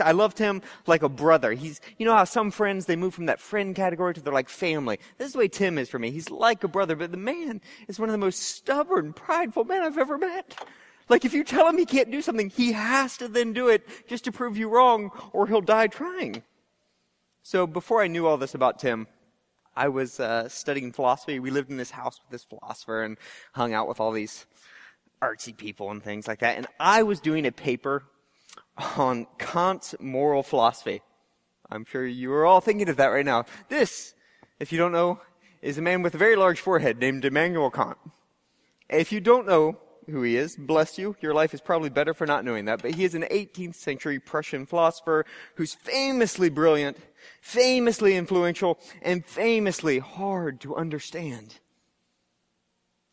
I loved him like a brother. He's, you know how some friends, they move from that friend category to they're like family. This is the way Tim is for me. He's like a brother, but the man is one of the most stubborn, prideful men I've ever met. Like if you tell him he can't do something, he has to then do it just to prove you wrong or he'll die trying. So before I knew all this about Tim, I was uh, studying philosophy. We lived in this house with this philosopher and hung out with all these artsy people and things like that. And I was doing a paper on Kant's moral philosophy. I'm sure you are all thinking of that right now. This, if you don't know, is a man with a very large forehead named Immanuel Kant. If you don't know who he is, bless you, your life is probably better for not knowing that, but he is an 18th century Prussian philosopher who's famously brilliant, famously influential, and famously hard to understand.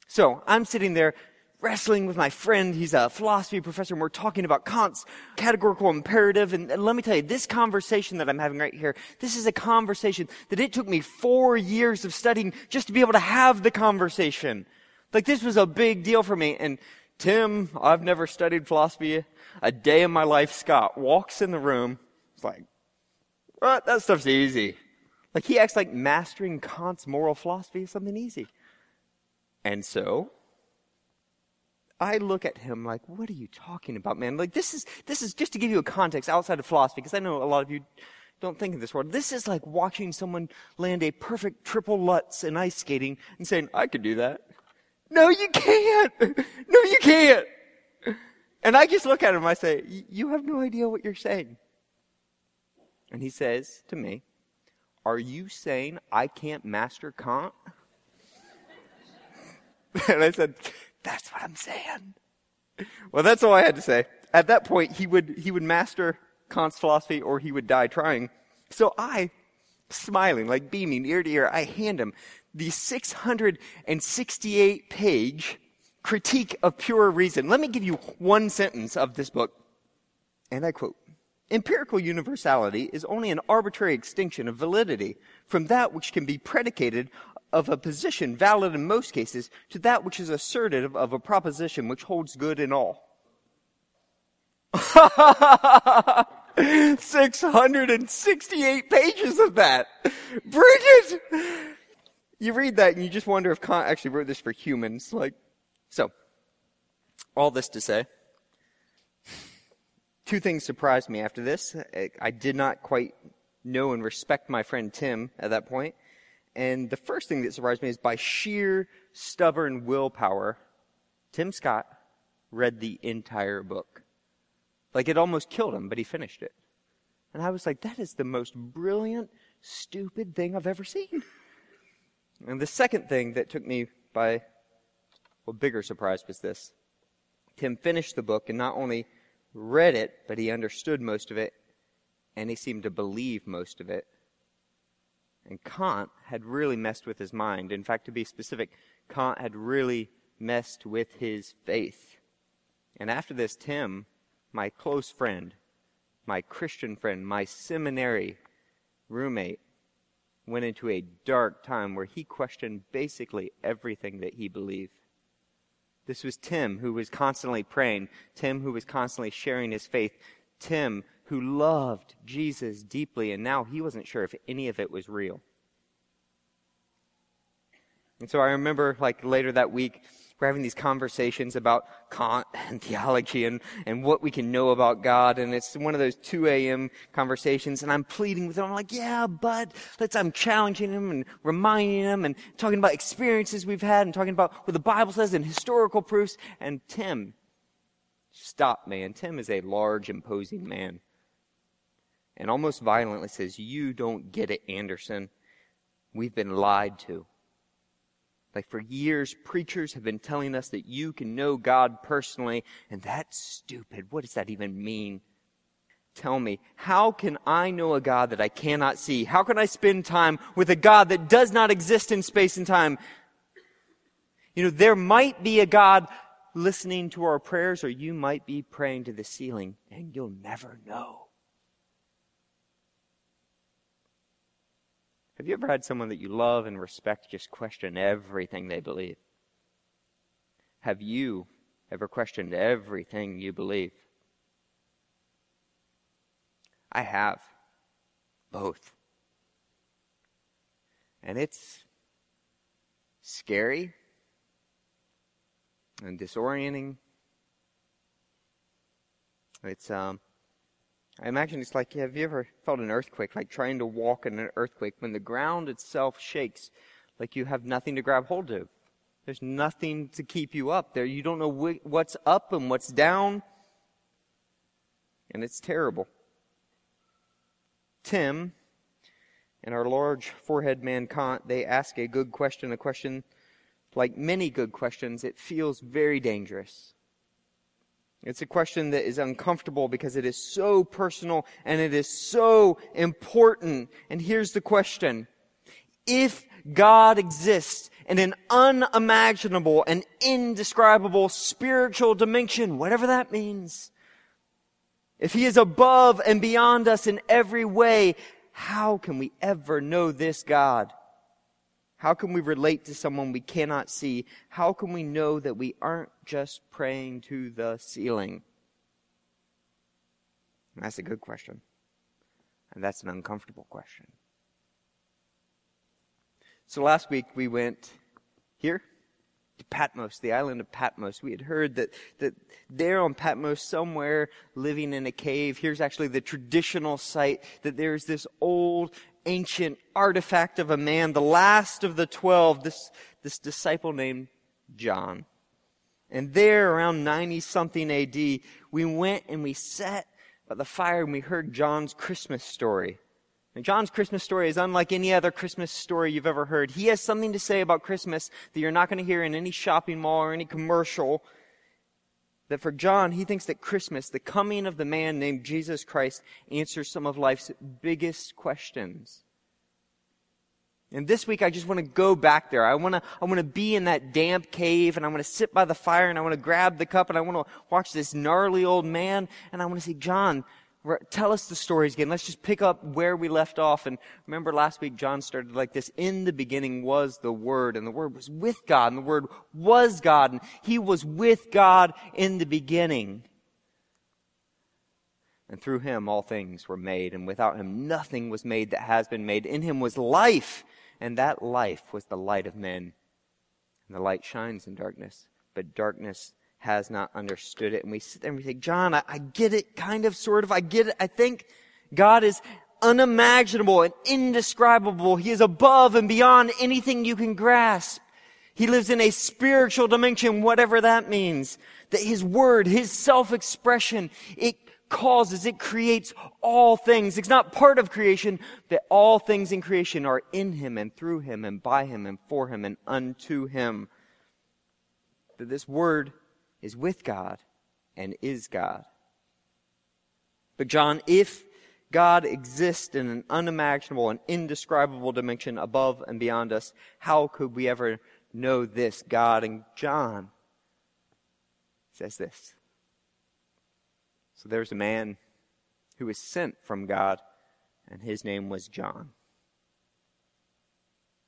So, I'm sitting there wrestling with my friend. He's a philosophy professor, and we're talking about Kant's categorical imperative. And, and, let me tell you, this conversation that I'm having right here, this is a conversation that it took me four years of studying just to be able to have the conversation. Like, this was a big deal for me. And Tim, I've never studied philosophy a day in my life. Scott walks in the room. It's like, what? That stuff's easy. Like, he acts like mastering Kant's moral philosophy is something easy. And so, I look at him like, what are you talking about, man? Like, this is, this is just to give you a context outside of philosophy, because I know a lot of you don't think of this world. This is like watching someone land a perfect triple Lutz in ice skating and saying, I could do that. No, you can't. No, you can't. And I just look at him, I say, you have no idea what you're saying. And he says to me, are you saying I can't master Kant? and I said, that's what I'm saying. Well, that's all I had to say. At that point, he would, he would master Kant's philosophy or he would die trying. So I, smiling, like beaming ear to ear, I hand him the 668 page critique of pure reason. Let me give you one sentence of this book. And I quote, Empirical universality is only an arbitrary extinction of validity from that which can be predicated of a position valid in most cases to that which is assertive of a proposition which holds good in all. 668 pages of that. Bridget! You read that and you just wonder if Kant actually wrote this for humans. Like, so, all this to say, two things surprised me after this. I did not quite know and respect my friend Tim at that point. And the first thing that surprised me is by sheer stubborn willpower, Tim Scott read the entire book. Like it almost killed him, but he finished it. And I was like, that is the most brilliant, stupid thing I've ever seen. And the second thing that took me by a bigger surprise was this. Tim finished the book and not only read it, but he understood most of it, and he seemed to believe most of it. And Kant had really messed with his mind. In fact, to be specific, Kant had really messed with his faith. And after this, Tim, my close friend, my Christian friend, my seminary roommate, went into a dark time where he questioned basically everything that he believed. This was Tim who was constantly praying, Tim who was constantly sharing his faith, Tim who loved Jesus deeply, and now he wasn't sure if any of it was real. And so I remember, like, later that week, we're having these conversations about Kant and theology and, and what we can know about God. And it's one of those 2 a.m. conversations. And I'm pleading with him. I'm like, yeah, but let's, I'm challenging him and reminding him and talking about experiences we've had and talking about what the Bible says and historical proofs. And Tim stopped me. And Tim is a large, imposing man and almost violently says, You don't get it, Anderson. We've been lied to. Like for years, preachers have been telling us that you can know God personally, and that's stupid. What does that even mean? Tell me, how can I know a God that I cannot see? How can I spend time with a God that does not exist in space and time? You know, there might be a God listening to our prayers, or you might be praying to the ceiling, and you'll never know. Have you ever had someone that you love and respect just question everything they believe? Have you ever questioned everything you believe? I have. Both. And it's scary and disorienting. It's um I imagine it's like have you ever felt an earthquake, like trying to walk in an earthquake when the ground itself shakes, like you have nothing to grab hold of. There's nothing to keep you up there. You don't know wh- what's up and what's down. And it's terrible. Tim and our large forehead man Kant, they ask a good question, a question like many good questions, it feels very dangerous. It's a question that is uncomfortable because it is so personal and it is so important. And here's the question. If God exists in an unimaginable and indescribable spiritual dimension, whatever that means, if He is above and beyond us in every way, how can we ever know this God? How can we relate to someone we cannot see? How can we know that we aren't just praying to the ceiling? And that's a good question. And that's an uncomfortable question. So last week we went here to Patmos, the island of Patmos. We had heard that, that there on Patmos, somewhere living in a cave, here's actually the traditional site, that there's this old, ancient artifact of a man, the last of the twelve, this, this disciple named John. And there, around 90 something AD, we went and we sat by the fire and we heard John's Christmas story. And John's Christmas story is unlike any other Christmas story you've ever heard. He has something to say about Christmas that you're not going to hear in any shopping mall or any commercial. That for John, he thinks that Christmas, the coming of the man named Jesus Christ, answers some of life's biggest questions. And this week I just want to go back there. I want to, I want to be in that damp cave and I want to sit by the fire and I want to grab the cup and I want to watch this gnarly old man and I want to say, John, Tell us the stories again. Let's just pick up where we left off. And remember last week, John started like this. In the beginning was the Word, and the Word was with God, and the Word was God, and He was with God in the beginning. And through Him all things were made, and without Him nothing was made that has been made. In Him was life, and that life was the light of men. And the light shines in darkness, but darkness has not understood it. And we sit there and we say, John, I, I get it, kind of, sort of, I get it. I think God is unimaginable and indescribable. He is above and beyond anything you can grasp. He lives in a spiritual dimension, whatever that means. That His Word, His self-expression, it causes, it creates all things. It's not part of creation, that all things in creation are in Him and through Him and by Him and for Him and unto Him. That this Word is with God and is God. But John, if God exists in an unimaginable and indescribable dimension above and beyond us, how could we ever know this God? And John says this. So there's a man who was sent from God, and his name was John.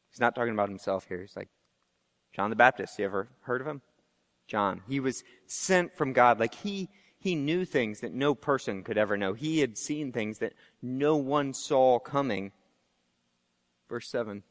He's not talking about himself here. He's like, John the Baptist. You ever heard of him? John. He was sent from God. Like he, he knew things that no person could ever know. He had seen things that no one saw coming. Verse 7.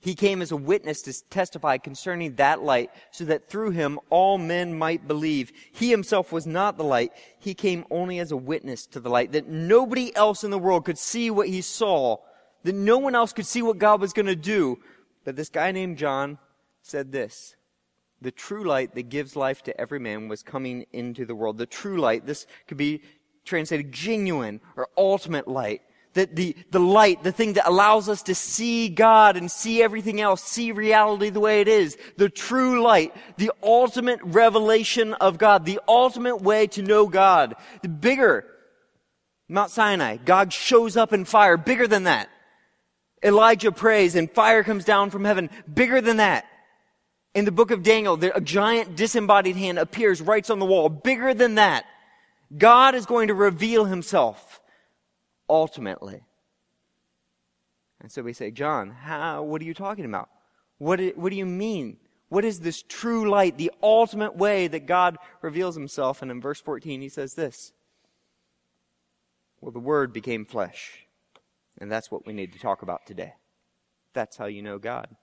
He came as a witness to testify concerning that light, so that through him all men might believe. He himself was not the light. He came only as a witness to the light, that nobody else in the world could see what he saw, that no one else could see what God was going to do. But this guy named John said this the true light that gives life to every man was coming into the world. The true light, this could be translated genuine or ultimate light. That the, the light, the thing that allows us to see God and see everything else, see reality the way it is. The true light, the ultimate revelation of God, the ultimate way to know God. The bigger, Mount Sinai, God shows up in fire, bigger than that. Elijah prays and fire comes down from heaven, bigger than that. In the book of Daniel, there, a giant disembodied hand appears, writes on the wall, bigger than that. God is going to reveal himself ultimately. And so we say, John, how, what are you talking about? What, what do you mean? What is this true light, the ultimate way that God reveals himself? And in verse 14, he says this Well, the Word became flesh. And that's what we need to talk about today. That's how you know God.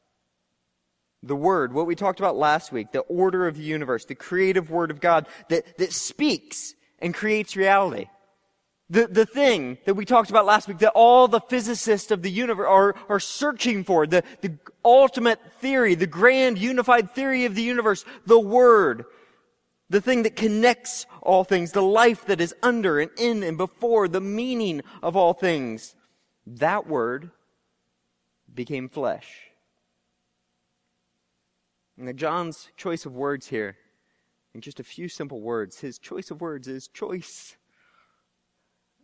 The Word, what we talked about last week, the order of the universe, the creative Word of God that, that speaks and creates reality. The, the thing that we talked about last week that all the physicists of the universe are, are searching for, the, the ultimate theory, the grand unified theory of the universe, the Word, the thing that connects all things, the life that is under and in and before, the meaning of all things. That Word became flesh. Now, John's choice of words here, in just a few simple words, his choice of words is choice.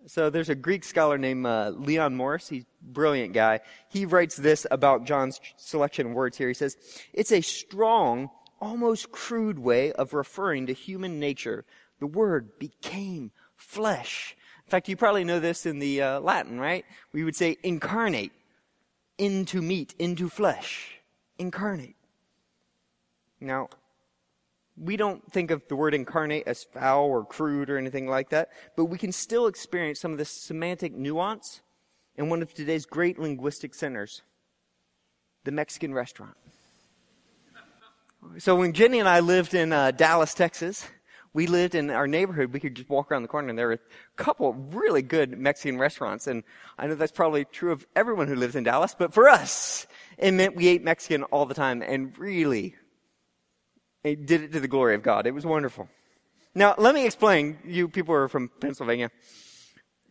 So there's a Greek scholar named uh, Leon Morris. He's a brilliant guy. He writes this about John's selection of words here. He says, It's a strong, almost crude way of referring to human nature. The word became flesh. In fact, you probably know this in the uh, Latin, right? We would say incarnate, into meat, into flesh. Incarnate. Now, we don't think of the word incarnate as foul or crude or anything like that, but we can still experience some of the semantic nuance in one of today's great linguistic centers, the Mexican restaurant. So when Jenny and I lived in uh, Dallas, Texas, we lived in our neighborhood. We could just walk around the corner and there were a couple really good Mexican restaurants. And I know that's probably true of everyone who lives in Dallas, but for us, it meant we ate Mexican all the time and really he did it to the glory of God. It was wonderful. Now, let me explain. You people are from Pennsylvania.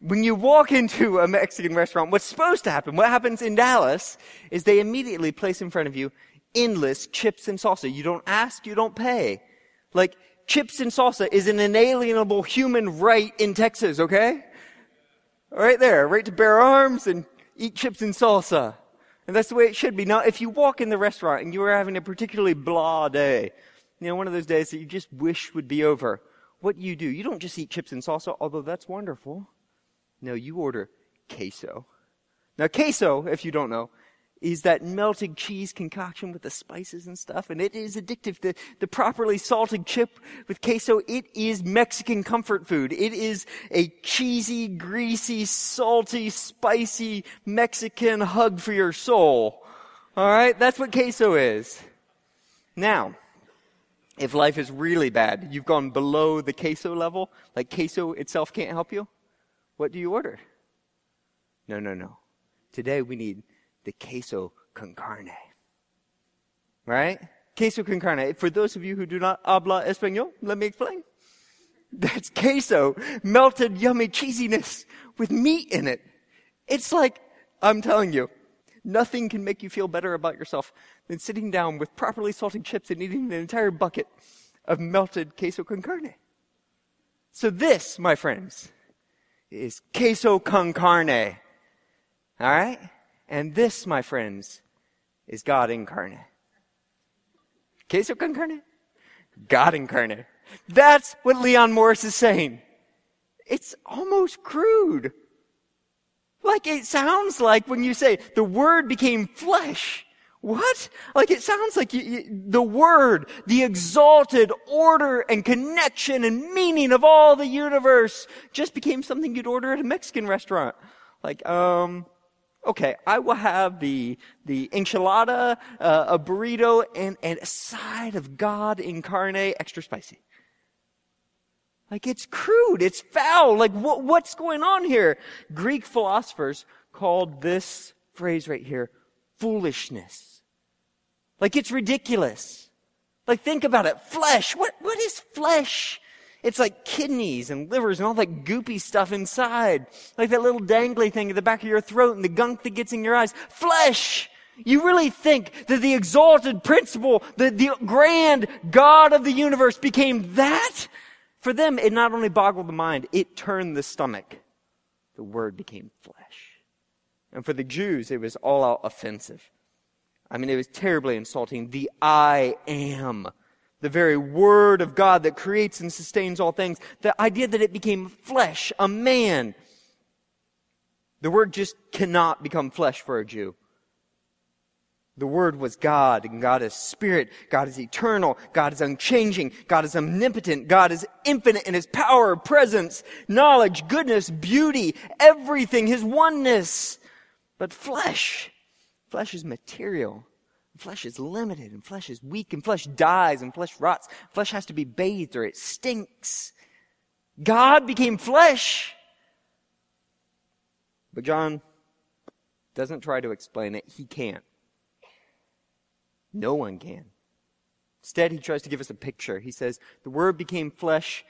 When you walk into a Mexican restaurant, what's supposed to happen, what happens in Dallas, is they immediately place in front of you endless chips and salsa. You don't ask, you don't pay. Like, chips and salsa is an inalienable human right in Texas, okay? Right there, right to bear arms and eat chips and salsa. And that's the way it should be. Now, if you walk in the restaurant and you are having a particularly blah day, you know, one of those days that you just wish would be over. What you do? You don't just eat chips and salsa, although that's wonderful. No, you order queso. Now, queso, if you don't know, is that melted cheese concoction with the spices and stuff, and it is addictive. The, the properly salted chip with queso, it is Mexican comfort food. It is a cheesy, greasy, salty, spicy Mexican hug for your soul. Alright? That's what queso is. Now, if life is really bad, you've gone below the queso level, like queso itself can't help you, what do you order? No, no, no. Today we need the queso con carne. Right? Queso con carne. For those of you who do not habla español, let me explain. That's queso, melted yummy cheesiness with meat in it. It's like, I'm telling you, Nothing can make you feel better about yourself than sitting down with properly salted chips and eating an entire bucket of melted queso con carne. So this, my friends, is queso con carne. All right? And this, my friends, is God incarnate. Queso con carne? God incarnate. That's what Leon Morris is saying. It's almost crude. Like it sounds like when you say the word became flesh. What? Like it sounds like you, you, the word, the exalted order and connection and meaning of all the universe just became something you'd order at a Mexican restaurant. Like, um, okay, I will have the, the enchilada, uh, a burrito, and, and a side of God incarnate, extra spicy. Like it's crude, it's foul. Like what, what's going on here? Greek philosophers called this phrase right here foolishness. Like it's ridiculous. Like think about it. Flesh. What, what is flesh? It's like kidneys and livers and all that goopy stuff inside. Like that little dangly thing at the back of your throat and the gunk that gets in your eyes. Flesh. You really think that the exalted principle, the, the grand God of the universe became that? For them, it not only boggled the mind, it turned the stomach. The word became flesh. And for the Jews, it was all out offensive. I mean, it was terribly insulting. The I am. The very word of God that creates and sustains all things. The idea that it became flesh, a man. The word just cannot become flesh for a Jew. The Word was God, and God is Spirit. God is eternal. God is unchanging. God is omnipotent. God is infinite in His power, presence, knowledge, goodness, beauty, everything, His oneness. But flesh, flesh is material. Flesh is limited, and flesh is weak, and flesh dies, and flesh rots. Flesh has to be bathed, or it stinks. God became flesh. But John doesn't try to explain it. He can't. No one can. Instead, he tries to give us a picture. He says, The Word became flesh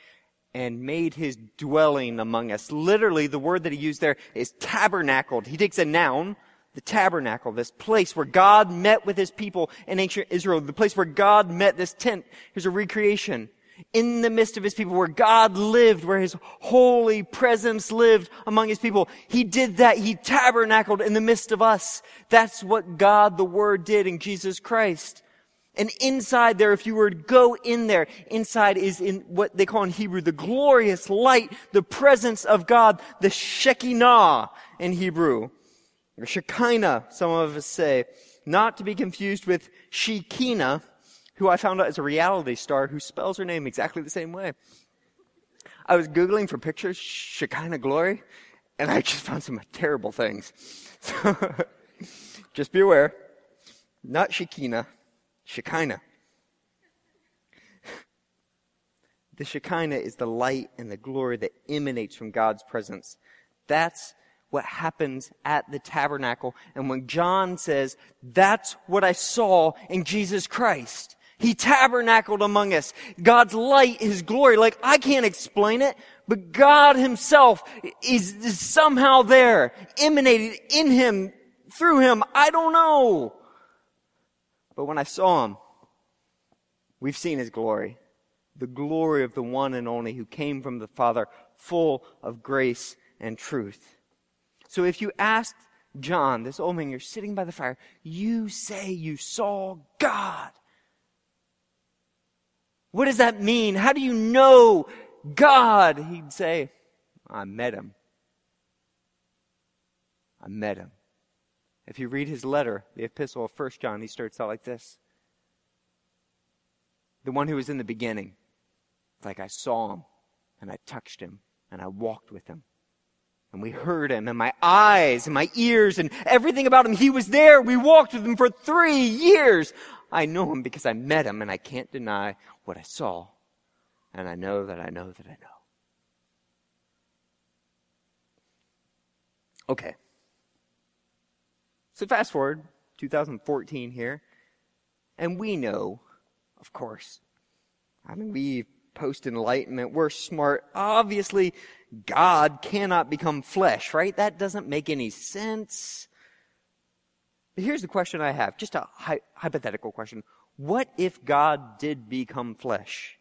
and made his dwelling among us. Literally, the word that he used there is tabernacled. He takes a noun, the tabernacle, this place where God met with his people in ancient Israel, the place where God met this tent. Here's a recreation in the midst of his people, where God lived, where his holy presence lived among his people. He did that. He tabernacled in the midst of us. That's what God the Word did in Jesus Christ. And inside there, if you were to go in there, inside is in what they call in Hebrew the glorious light, the presence of God, the Shekinah in Hebrew. Or Shekinah, some of us say. Not to be confused with Shekinah, who I found out is a reality star who spells her name exactly the same way. I was Googling for pictures, Shekinah glory, and I just found some terrible things. So, just be aware. Not Shekinah, Shekinah. The Shekinah is the light and the glory that emanates from God's presence. That's what happens at the tabernacle. And when John says, that's what I saw in Jesus Christ, he tabernacled among us. God's light, His glory, like I can't explain it, but God Himself is, somehow there, emanated in Him, through Him. I don't know. But when I saw Him, we've seen His glory. The glory of the one and only who came from the Father, full of grace and truth. So if you asked John, this old man, you're sitting by the fire, you say you saw God. What does that mean? How do you know God? He'd say, I met him. I met him. If you read his letter, the epistle of 1 John, he starts out like this The one who was in the beginning, It's like I saw him, and I touched him, and I walked with him. And we heard him, and my eyes, and my ears, and everything about him, he was there. We walked with him for three years. I know him because I met him, and I can't deny what I saw. And I know that I know that I know. Okay. So fast forward, 2014 here, and we know, of course, I mean, we post enlightenment, we're smart. Obviously, God cannot become flesh, right? That doesn't make any sense. Here's the question I have, just a hy- hypothetical question. What if God did become flesh?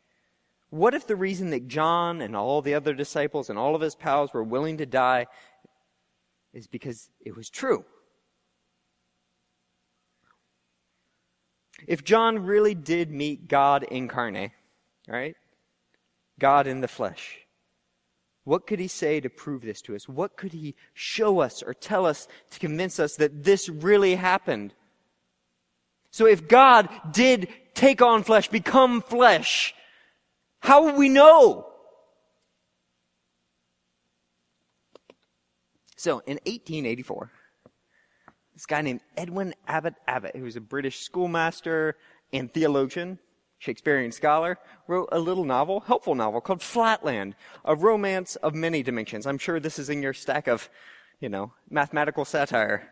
What if the reason that John and all the other disciples and all of his pals were willing to die is because it was true? If John really did meet God incarnate, right? God in the flesh. What could he say to prove this to us? What could he show us or tell us to convince us that this really happened? So if God did take on flesh, become flesh, how would we know? So in 1884, this guy named Edwin Abbott Abbott, who was a British schoolmaster and theologian, Shakespearean scholar, wrote a little novel, helpful novel called Flatland, a romance of many dimensions. I'm sure this is in your stack of, you know, mathematical satire.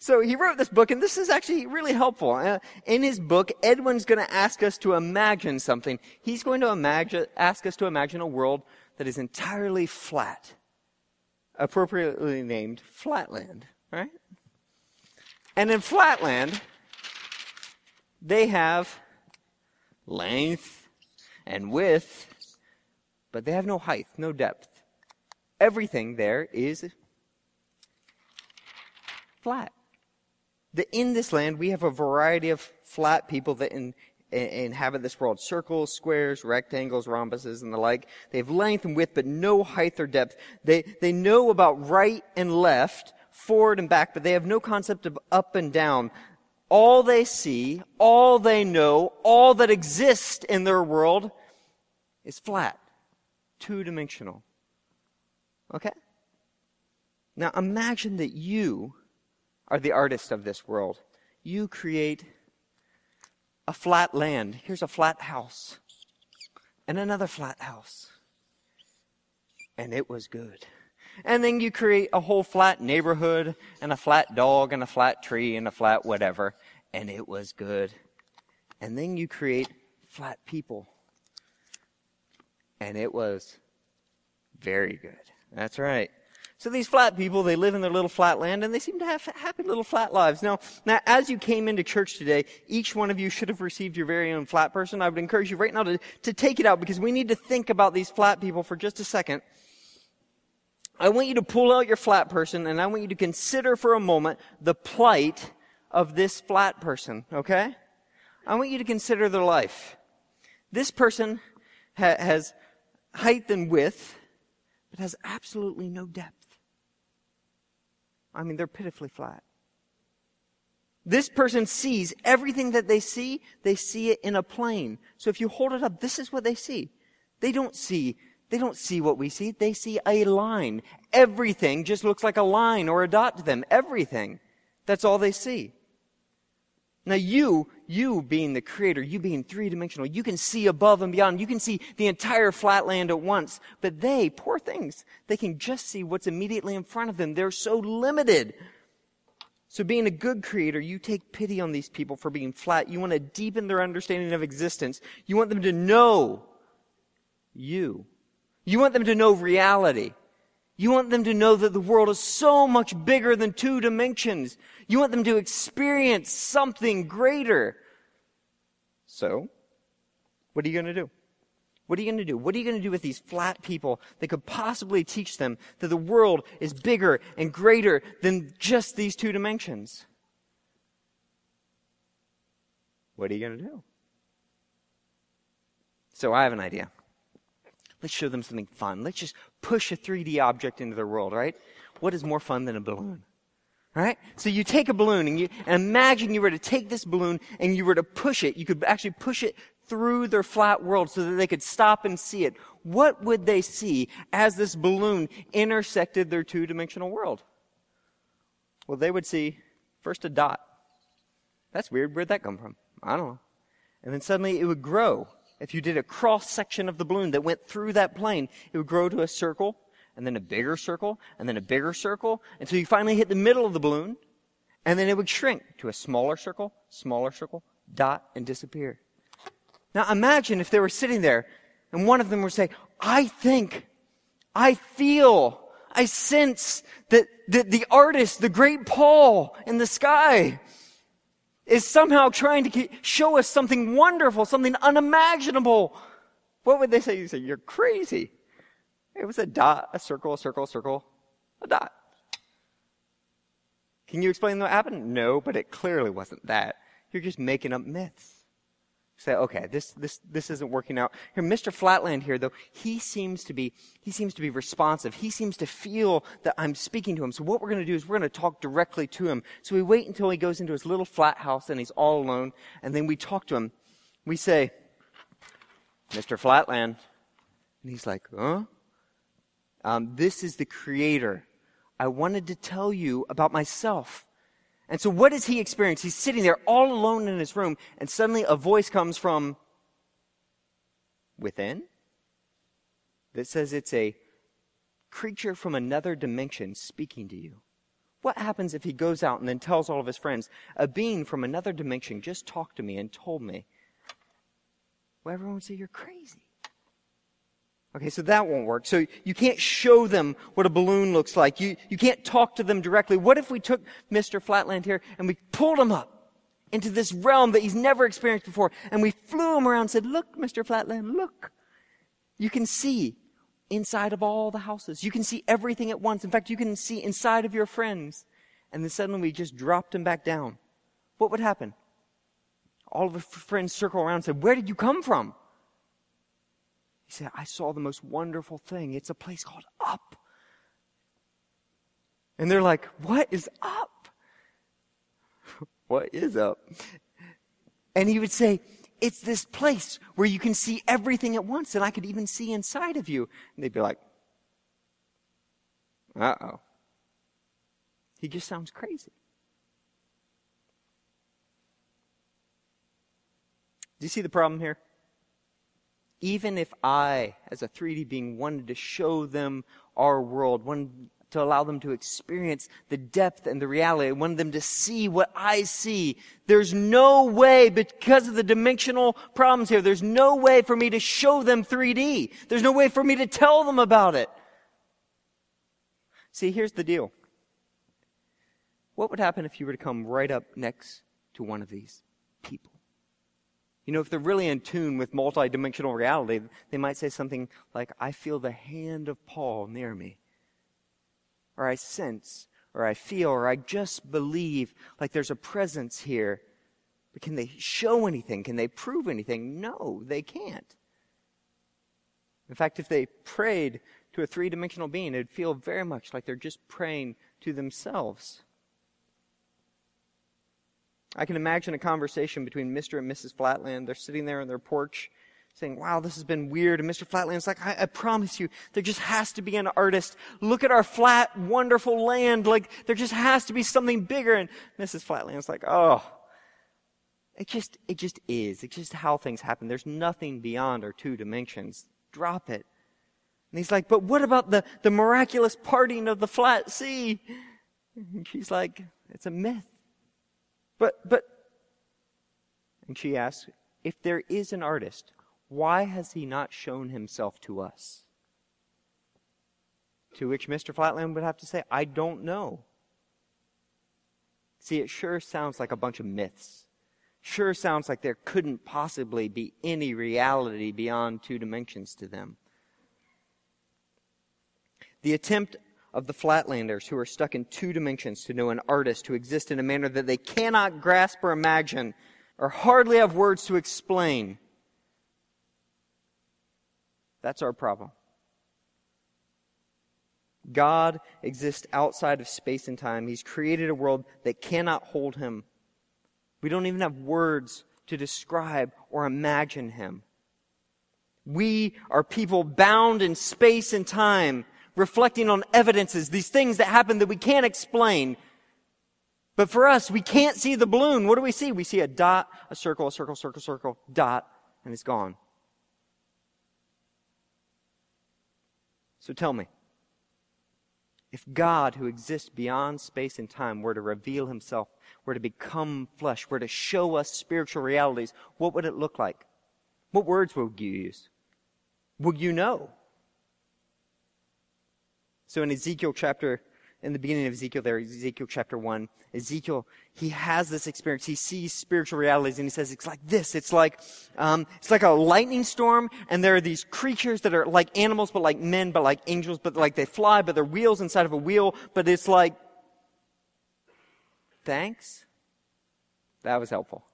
So he wrote this book, and this is actually really helpful. Uh, in his book, Edwin's going to ask us to imagine something. He's going to imagine, ask us to imagine a world that is entirely flat, appropriately named Flatland, right? And in Flatland, they have length and width, but they have no height, no depth. Everything there is flat. The, in this land, we have a variety of flat people that in, in, inhabit this world. Circles, squares, rectangles, rhombuses, and the like. They have length and width, but no height or depth. They, they know about right and left, forward and back, but they have no concept of up and down. All they see, all they know, all that exists in their world is flat, two dimensional. Okay? Now imagine that you are the artist of this world. You create a flat land. Here's a flat house. And another flat house. And it was good. And then you create a whole flat neighborhood and a flat dog and a flat tree and a flat whatever. And it was good. And then you create flat people. And it was very good. That's right. So these flat people, they live in their little flat land and they seem to have happy little flat lives. Now, now, as you came into church today, each one of you should have received your very own flat person. I would encourage you right now to, to take it out because we need to think about these flat people for just a second. I want you to pull out your flat person and I want you to consider for a moment the plight of this flat person, okay? I want you to consider their life. This person ha- has height and width, but has absolutely no depth. I mean, they're pitifully flat. This person sees everything that they see, they see it in a plane. So if you hold it up, this is what they see. They don't see, they don't see what we see. They see a line. Everything just looks like a line or a dot to them. Everything. That's all they see. Now you, you being the creator, you being three dimensional, you can see above and beyond. You can see the entire flat land at once. But they, poor things, they can just see what's immediately in front of them. They're so limited. So being a good creator, you take pity on these people for being flat. You want to deepen their understanding of existence. You want them to know you. You want them to know reality. You want them to know that the world is so much bigger than two dimensions. You want them to experience something greater. So, what are you going to do? What are you going to do? What are you going to do with these flat people that could possibly teach them that the world is bigger and greater than just these two dimensions? What are you going to do? So I have an idea. Let's show them something fun. Let's just push a 3D object into their world, right? What is more fun than a balloon? Right? So you take a balloon and you and imagine you were to take this balloon and you were to push it. You could actually push it through their flat world so that they could stop and see it. What would they see as this balloon intersected their two-dimensional world? Well, they would see first a dot. That's weird. Where'd that come from? I don't know. And then suddenly it would grow if you did a cross section of the balloon that went through that plane, it would grow to a circle, and then a bigger circle, and then a bigger circle, until you finally hit the middle of the balloon, and then it would shrink to a smaller circle, smaller circle, dot, and disappear. Now imagine if they were sitting there, and one of them would say, I think, I feel, I sense that, that the artist, the great Paul in the sky, is somehow trying to show us something wonderful, something unimaginable, what would they say? You say, you're crazy. It was a dot, a circle, a circle, a circle, a dot. Can you explain what happened? No, but it clearly wasn't that. You're just making up myths say, okay, this, this, this isn't working out. Here, Mr. Flatland here, though, he seems to be, he seems to be responsive. He seems to feel that I'm speaking to him. So what we're going to do is we're going to talk directly to him. So we wait until he goes into his little flat house and he's all alone. And then we talk to him. We say, Mr. Flatland. And he's like, huh? Um, this is the creator. I wanted to tell you about myself. And so what does he experience? He's sitting there all alone in his room, and suddenly a voice comes from within that says it's a creature from another dimension speaking to you. What happens if he goes out and then tells all of his friends, a being from another dimension just talked to me and told me? Well, everyone would say, You're crazy. Okay, so that won't work. So you can't show them what a balloon looks like. You, you can't talk to them directly. What if we took Mr. Flatland here and we pulled him up into this realm that he's never experienced before and we flew him around and said, look, Mr. Flatland, look. You can see inside of all the houses. You can see everything at once. In fact, you can see inside of your friends. And then suddenly we just dropped him back down. What would happen? All of the friends circle around and said, where did you come from? Said, I saw the most wonderful thing. It's a place called up. And they're like, what is up? what is up? And he would say, it's this place where you can see everything at once and I could even see inside of you. And they'd be like, uh oh. He just sounds crazy. Do you see the problem here? Even if I, as a 3D being, wanted to show them our world, wanted to allow them to experience the depth and the reality. I wanted them to see what I see. There's no way, because of the dimensional problems here, there's no way for me to show them 3D. There's no way for me to tell them about it. See, here's the deal. What would happen if you were to come right up next to one of these people? You know, if they're really in tune with multidimensional reality, they might say something like, I feel the hand of Paul near me or I sense, or I feel, or I just believe like there's a presence here. But can they show anything? Can they prove anything? No, they can't. In fact, if they prayed to a three dimensional being, it'd feel very much like they're just praying to themselves. I can imagine a conversation between Mr. and Mrs. Flatland. They're sitting there on their porch saying, wow, this has been weird. And Mr. Flatland's like, I, I, promise you, there just has to be an artist. Look at our flat, wonderful land. Like, there just has to be something bigger. And Mrs. Flatland's like, oh, it just, it just is. It's just how things happen. There's nothing beyond our two dimensions. Drop it. And he's like, but what about the, the miraculous parting of the flat sea? And she's like, it's a myth. But, but, and she asks, if there is an artist, why has he not shown himself to us? To which Mr. Flatland would have to say, I don't know. See, it sure sounds like a bunch of myths. Sure sounds like there couldn't possibly be any reality beyond two dimensions to them. The attempt of the flatlanders who are stuck in two dimensions to know an artist who exists in a manner that they cannot grasp or imagine or hardly have words to explain that's our problem. God exists outside of space and time. He's created a world that cannot hold him. We don't even have words to describe or imagine him. We are people bound in space and time, reflecting on evidences, these things that happen that we can't explain. But for us, we can't see the balloon. What do we see? We see a dot, a circle, a circle, circle, circle, dot, and it's gone. So tell me, if God, who exists beyond space and time, were to reveal himself, were to become flesh, were to show us spiritual realities, what would it look like? What words would you use? Would you know? So in Ezekiel chapter in the beginning of Ezekiel there, Ezekiel chapter 1, Ezekiel, he has this experience. He sees spiritual realities and he says, it's like this. It's like, um, it's like a lightning storm and there are these creatures that are like animals, but like men, but like angels, but like they fly, but they're wheels inside of a wheel, but it's like, thanks? That was helpful.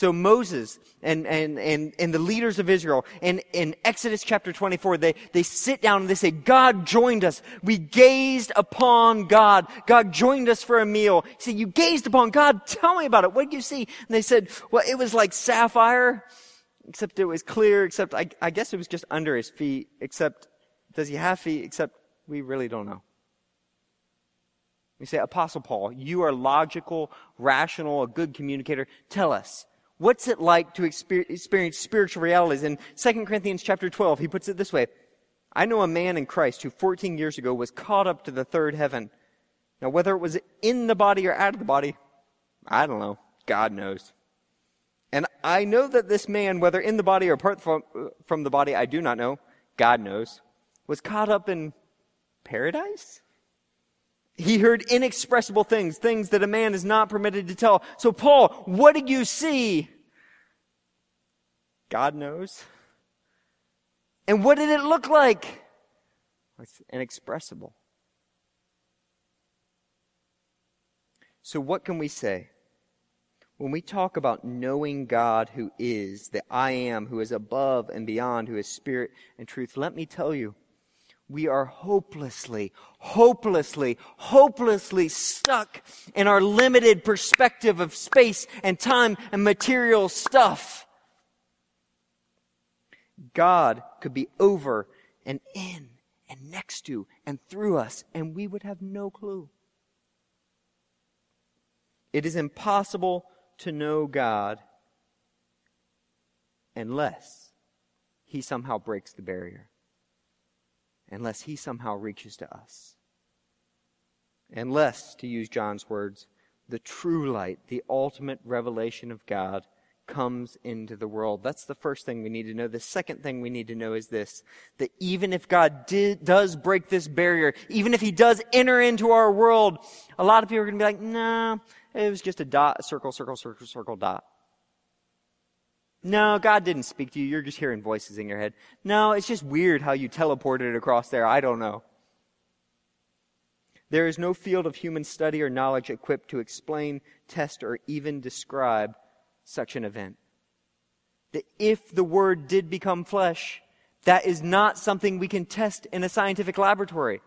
So Moses and, and, and, and the leaders of Israel in, in Exodus chapter 24, they, they sit down and they say, God joined us. We gazed upon God. God joined us for a meal. He said, you gazed upon God. Tell me about it. What did you see? And they said, well, it was like sapphire, except it was clear, except I, I guess it was just under his feet, except does he have feet? Except we really don't know. We say, Apostle Paul, you are logical, rational, a good communicator. Tell us, What's it like to experience spiritual realities? In 2 Corinthians chapter 12, he puts it this way. I know a man in Christ who 14 years ago was caught up to the third heaven. Now, whether it was in the body or out of the body, I don't know. God knows. And I know that this man, whether in the body or apart from, from the body, I do not know. God knows. Was caught up in paradise? He heard inexpressible things, things that a man is not permitted to tell. So, Paul, what did you see? God knows. And what did it look like? It's inexpressible. So, what can we say? When we talk about knowing God who is, the I am, who is above and beyond, who is spirit and truth, let me tell you, we are hopelessly, hopelessly, hopelessly stuck in our limited perspective of space and time and material stuff. God could be over and in and next to and through us, and we would have no clue. It is impossible to know God unless He somehow breaks the barrier unless he somehow reaches to us. Unless, to use John's words, the true light, the ultimate revelation of God, comes into the world. That's the first thing we need to know. The second thing we need to know is this that even if God did, does break this barrier, even if He does enter into our world, a lot of people are going to be like, nah, it was just a dot, circle, circle, circle, circle, dot. No, God didn't speak to you. You're just hearing voices in your head. No, it's just weird how you teleported across there. I don't know. There is no field of human study or knowledge equipped to explain, test, or even describe such an event. That if the Word did become flesh, that is not something we can test in a scientific laboratory.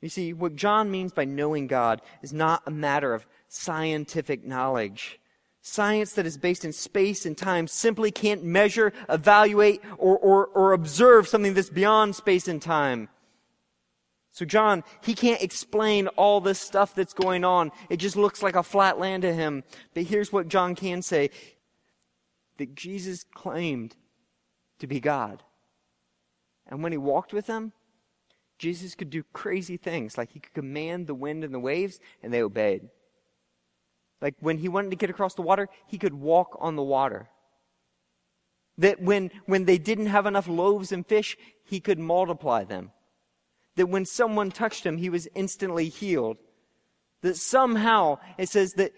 You see, what John means by knowing God is not a matter of scientific knowledge. Science that is based in space and time simply can't measure, evaluate, or, or, or observe something that's beyond space and time. So John, he can't explain all this stuff that's going on. It just looks like a flat land to him. But here's what John can say. That Jesus claimed to be God. And when he walked with them, Jesus could do crazy things. Like he could command the wind and the waves, and they obeyed. Like when he wanted to get across the water, he could walk on the water. That when, when they didn't have enough loaves and fish, he could multiply them. That when someone touched him, he was instantly healed. That somehow it says that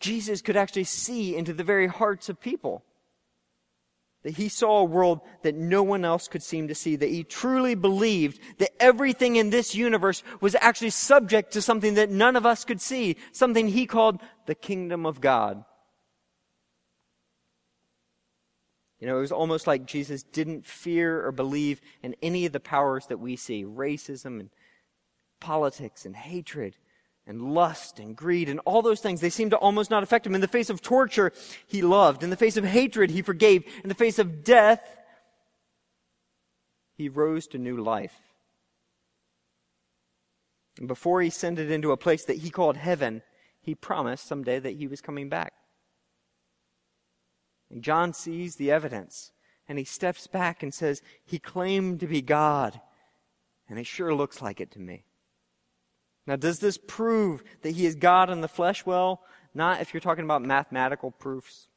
Jesus could actually see into the very hearts of people that he saw a world that no one else could seem to see, that he truly believed that everything in this universe was actually subject to something that none of us could see, something he called the kingdom of God. You know, it was almost like Jesus didn't fear or believe in any of the powers that we see racism and politics and hatred and lust and greed and all those things, they seem to almost not affect him. In the face of torture, he loved. In the face of hatred, he forgave. In the face of death, he rose to new life. And before he ascended into a place that he called heaven, he promised someday that he was coming back. And John sees the evidence and he steps back and says, He claimed to be God, and it sure looks like it to me. Now, does this prove that he is God in the flesh? Well, not if you're talking about mathematical proofs.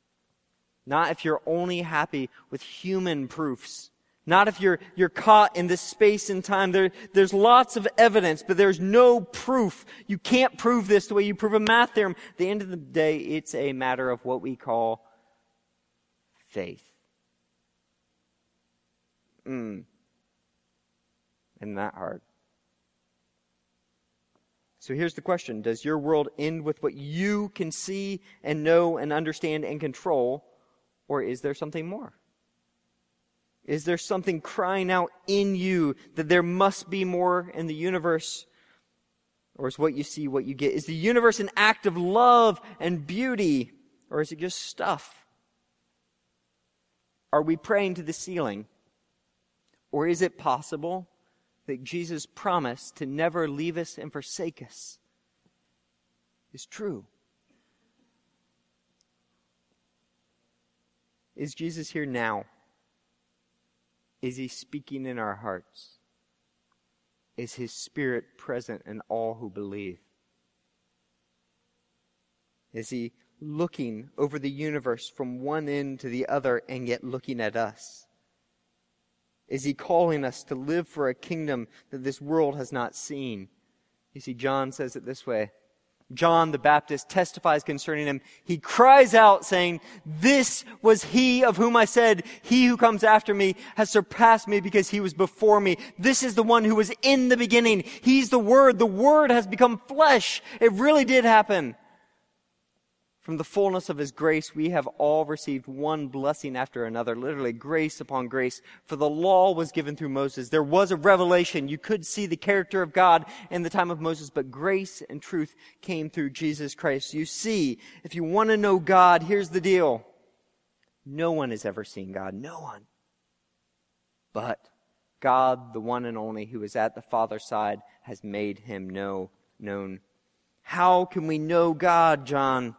Not if you're only happy with human proofs. Not if you're, you're caught in this space and time. There, there's lots of evidence, but there's no proof. You can't prove this the way you prove a math theorem. At the end of the day, it's a matter of what we call faith. Mm. Isn't that hard? So here's the question Does your world end with what you can see and know and understand and control, or is there something more? Is there something crying out in you that there must be more in the universe? Or is what you see what you get? Is the universe an act of love and beauty? Or is it just stuff? Are we praying to the ceiling? Or is it possible that Jesus promised to never leave us and forsake us is true. Is Jesus here now? Is he speaking in our hearts? Is his spirit present in all who believe? Is he looking over the universe from one end to the other and yet looking at us? Is he calling us to live for a kingdom that this world has not seen? You see, John says it this way. John the Baptist testifies concerning him. He cries out saying, this was he of whom I said, he who comes after me has surpassed me because he was before me. This is the one who was in the beginning. He's the Word. The Word has become flesh. It really did happen. From the fullness of his grace, we have all received one blessing after another, literally grace upon grace. For the law was given through Moses. There was a revelation. You could see the character of God in the time of Moses, but grace and truth came through Jesus Christ. You see, if you want to know God, here's the deal. No one has ever seen God. No one. But God, the one and only who is at the Father's side, has made him know, known. How can we know God, John?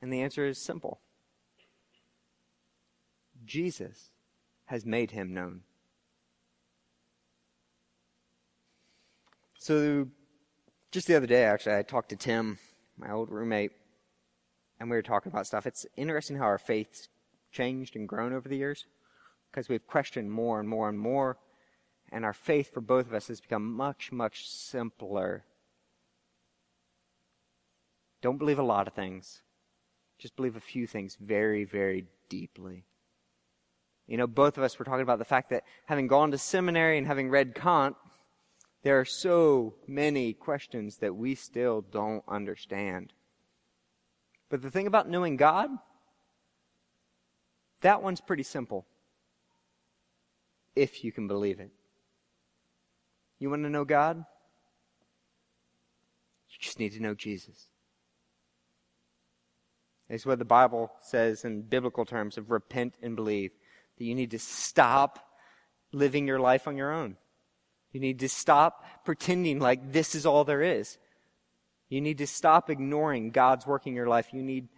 And the answer is simple Jesus has made him known. So, just the other day, actually, I talked to Tim, my old roommate, and we were talking about stuff. It's interesting how our faith's changed and grown over the years because we've questioned more and more and more, and our faith for both of us has become much, much simpler. Don't believe a lot of things. Just believe a few things very, very deeply. You know, both of us were talking about the fact that having gone to seminary and having read Kant, there are so many questions that we still don't understand. But the thing about knowing God, that one's pretty simple. If you can believe it. You want to know God? You just need to know Jesus. It's what the Bible says in biblical terms of repent and believe. That you need to stop living your life on your own. You need to stop pretending like this is all there is. You need to stop ignoring God's work in your life. You need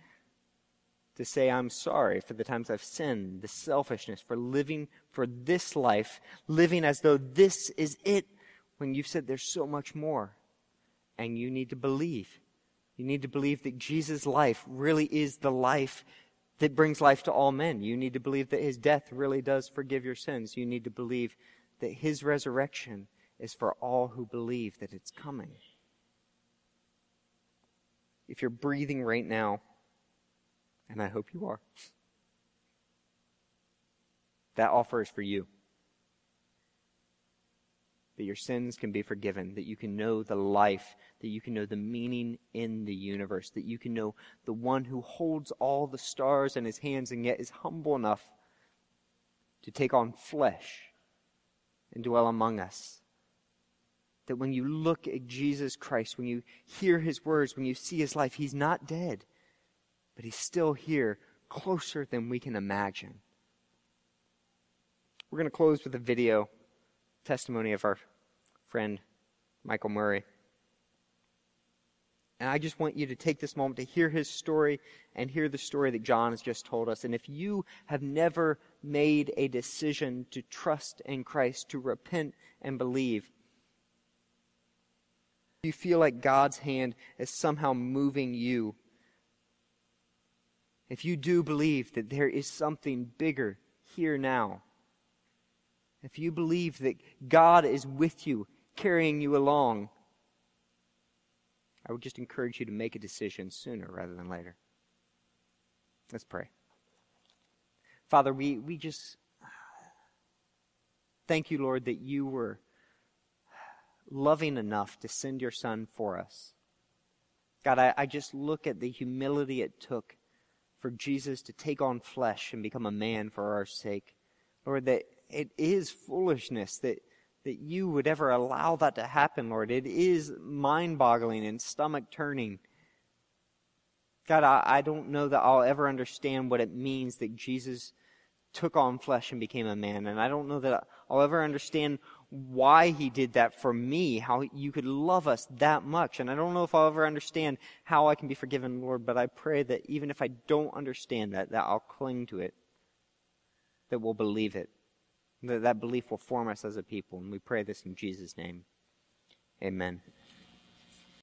to say, I'm sorry for the times I've sinned, the selfishness, for living for this life, living as though this is it, when you've said there's so much more. And you need to believe you need to believe that Jesus' life really is the life that brings life to all men. You need to believe that his death really does forgive your sins. You need to believe that his resurrection is for all who believe that it's coming. If you're breathing right now, and I hope you are, that offer is for you that your sins can be forgiven, that you can know the life, that you can know the meaning in the universe, that you can know the one who holds all the stars in his hands and yet is humble enough to take on flesh and dwell among us. That when you look at Jesus Christ, when you hear his words, when you see his life, he's not dead, but he's still here, closer than we can imagine. We're going to close with a video testimony of our friend Michael Murray. And I just want you to take this moment to hear his story and hear the story that John has just told us. And if you have never made a decision to trust in Christ, to repent and believe, you feel like God's hand is somehow moving you. If you do believe that there is something bigger here now, if you believe that God is with you, carrying you along, I would just encourage you to make a decision sooner rather than later. Let's pray. Father, we, we just thank you, Lord, that you were loving enough to send your Son for us. God, I, I just look at the humility it took for Jesus to take on flesh and become a man for our sake. Lord, that it is foolishness that, that you would ever allow that to happen, Lord. It is mind boggling and stomach turning. God, I, I don't know that I'll ever understand what it means that Jesus took on flesh and became a man. And I don't know that I'll ever understand why he did that for me, how you could love us that much. And I don't know if I'll ever understand how I can be forgiven, Lord, but I pray that even if I don't understand that, that I'll cling to it, that we'll believe it. That that belief will form us as a people. And we pray this in Jesus' name. Amen.